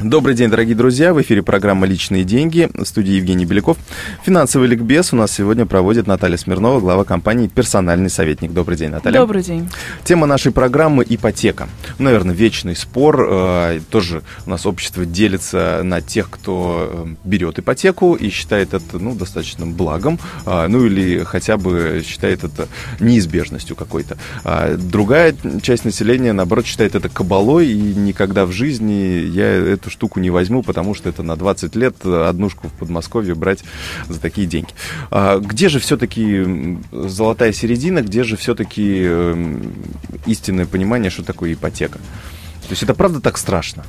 Добрый день, дорогие друзья. В эфире программа «Личные деньги». В студии Евгений Беляков. Финансовый ликбез у нас сегодня проводит Наталья Смирнова, глава компании «Персональный советник». Добрый день, Наталья. Добрый день. Тема нашей программы – ипотека. Наверное, вечный спор. Э, тоже у нас общество делится на тех, кто э, берет ипотеку и считает это ну, достаточно благом, а, ну или хотя бы считает это неизбежностью какой-то. Другая часть населения, наоборот, считает это кабалой, и никогда в жизни я эту эту штуку не возьму, потому что это на 20 лет однушку в Подмосковье брать за такие деньги. А где же все-таки золотая середина, где же все-таки эм, истинное понимание, что такое ипотека? То есть это правда так страшно?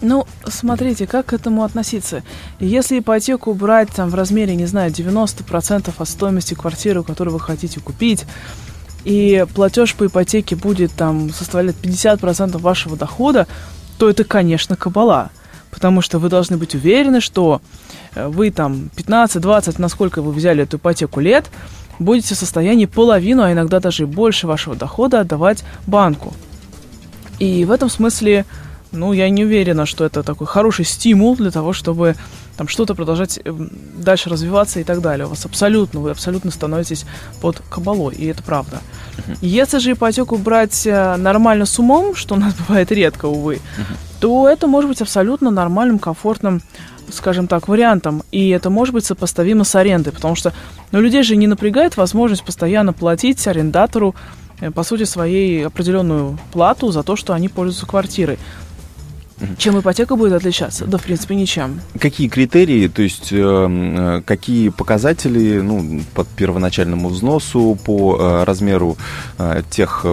Ну, смотрите, как к этому относиться. Если ипотеку брать там в размере, не знаю, 90% от стоимости квартиры, которую вы хотите купить, и платеж по ипотеке будет там составлять 50% вашего дохода, то это, конечно, кабала. Потому что вы должны быть уверены, что э, вы там 15-20, насколько вы взяли эту ипотеку лет, будете в состоянии половину, а иногда даже и больше вашего дохода отдавать банку. И в этом смысле, ну, я не уверена, что это такой хороший стимул для того, чтобы там что-то продолжать эм, дальше развиваться и так далее. У вас абсолютно, вы абсолютно становитесь под кабалой, и это правда. Uh-huh. Если же ипотеку брать э, нормально с умом, что у нас бывает редко, увы, uh-huh. то это может быть абсолютно нормальным, комфортным, скажем так, вариантом. И это может быть сопоставимо с арендой, потому что ну, людей же не напрягает возможность постоянно платить арендатору э, по сути, своей определенную плату за то, что они пользуются квартирой. Чем ипотека будет отличаться? Да, в принципе, ничем. Какие критерии, то есть э, э какие показатели ну, по первоначальному взносу, по э, размеру э, тех,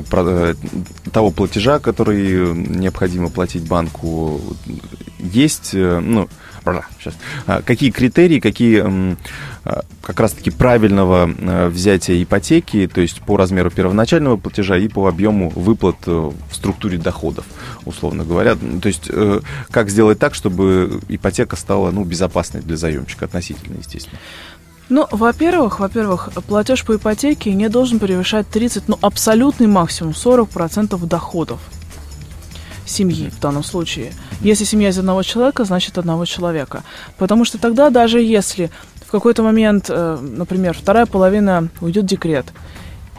того платежа, который необходимо платить банку, есть, ну, сейчас, а, какие критерии, какие а, как раз-таки правильного а, взятия ипотеки, то есть по размеру первоначального платежа и по объему выплат э, в структуре доходов, условно говоря. То есть э, как сделать так, чтобы ипотека стала ну, безопасной для заемщика, относительно, естественно. Ну, во-первых, во-первых, платеж по ипотеке не должен превышать 30, ну, абсолютный максимум 40% доходов семьи в данном случае. Если семья из одного человека, значит одного человека. Потому что тогда даже если в какой-то момент, э, например, вторая половина уйдет в декрет,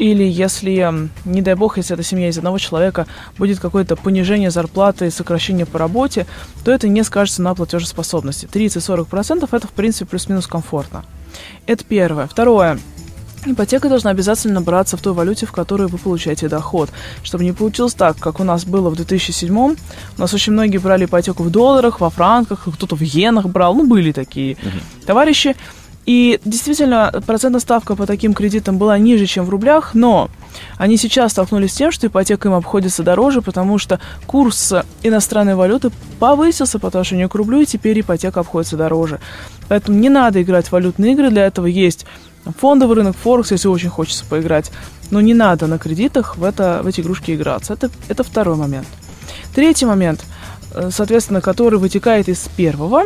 или если, не дай бог, если эта семья из одного человека будет какое-то понижение зарплаты, сокращение по работе, то это не скажется на платежеспособности. 30-40% это, в принципе, плюс-минус комфортно. Это первое. Второе. Ипотека должна обязательно браться в той валюте, в которой вы получаете доход. Чтобы не получилось так, как у нас было в 2007 У нас очень многие брали ипотеку в долларах, во франках, кто-то в иенах брал. Ну, были такие uh-huh. товарищи. И действительно, процентная ставка по таким кредитам была ниже, чем в рублях, но они сейчас столкнулись с тем, что ипотека им обходится дороже, потому что курс иностранной валюты повысился по отношению к рублю, и теперь ипотека обходится дороже. Поэтому не надо играть в валютные игры, для этого есть фондовый рынок, Форекс, если очень хочется поиграть. Но не надо на кредитах в, это, в эти игрушки играться. Это, это второй момент. Третий момент, э, соответственно, который вытекает из первого.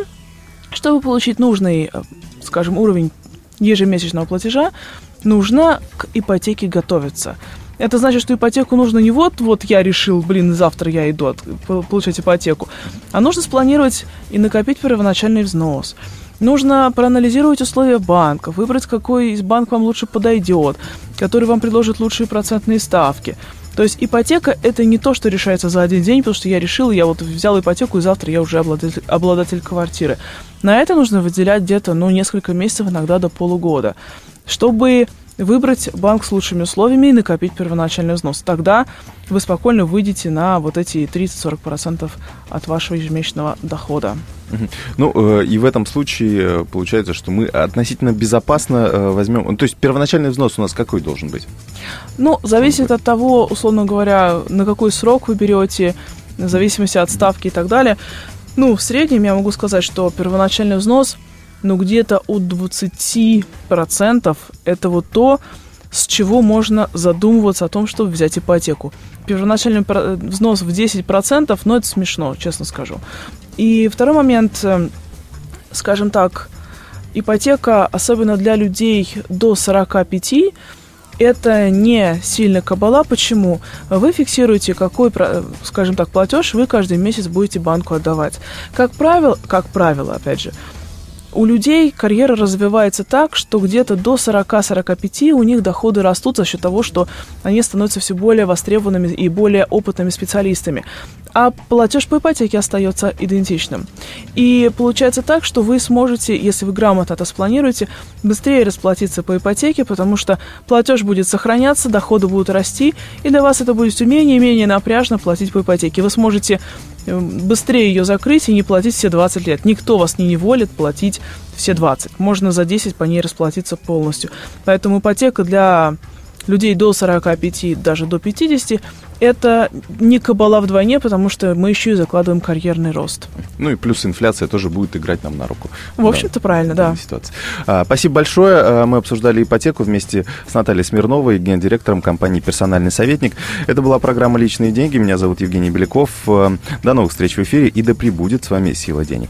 Чтобы получить нужный, э, скажем, уровень ежемесячного платежа, нужно к ипотеке готовиться. Это значит, что ипотеку нужно не вот, вот я решил, блин, завтра я иду от, получать ипотеку, а нужно спланировать и накопить первоначальный взнос. Нужно проанализировать условия банка, выбрать, какой из банк вам лучше подойдет, который вам предложит лучшие процентные ставки. То есть ипотека это не то, что решается за один день, потому что я решил, я вот взял ипотеку, и завтра я уже обладатель, обладатель квартиры. На это нужно выделять где-то, ну, несколько месяцев, иногда до полугода, чтобы выбрать банк с лучшими условиями и накопить первоначальный взнос. Тогда вы спокойно выйдете на вот эти 30-40% от вашего ежемесячного дохода. Ну, э, и в этом случае э, получается, что мы относительно безопасно э, возьмем... То есть первоначальный взнос у нас какой должен быть? Ну, зависит от того, условно говоря, на какой срок вы берете, в зависимости от ставки и так далее. Ну, в среднем я могу сказать, что первоначальный взнос, ну, где-то от 20% это вот то, с чего можно задумываться о том, чтобы взять ипотеку. первоначальный взнос в 10%, но это смешно, честно скажу. И второй момент, э, скажем так, ипотека, особенно для людей до 45, это не сильно кабала. Почему? Вы фиксируете, какой, скажем так, платеж вы каждый месяц будете банку отдавать. Как правило, как правило, опять же, у людей карьера развивается так, что где-то до 40-45 у них доходы растут за счет того, что они становятся все более востребованными и более опытными специалистами. А платеж по ипотеке остается идентичным. И получается так, что вы сможете, если вы грамотно это спланируете, быстрее расплатиться по ипотеке, потому что платеж будет сохраняться, доходы будут расти, и для вас это будет менее и менее напряжно платить по ипотеке. Вы сможете быстрее ее закрыть и не платить все 20 лет. Никто вас не неволит платить все 20. Можно за 10 по ней расплатиться полностью. Поэтому ипотека для людей до 45, даже до 50, это не кабала вдвойне, потому что мы еще и закладываем карьерный рост. Ну и плюс инфляция тоже будет играть нам на руку. В общем-то, да, правильно, да. Ситуации. А, спасибо большое. А, мы обсуждали ипотеку вместе с Натальей Смирновой, гендиректором компании «Персональный советник». Это была программа «Личные деньги». Меня зовут Евгений Беляков. А, до новых встреч в эфире и да пребудет с вами сила денег.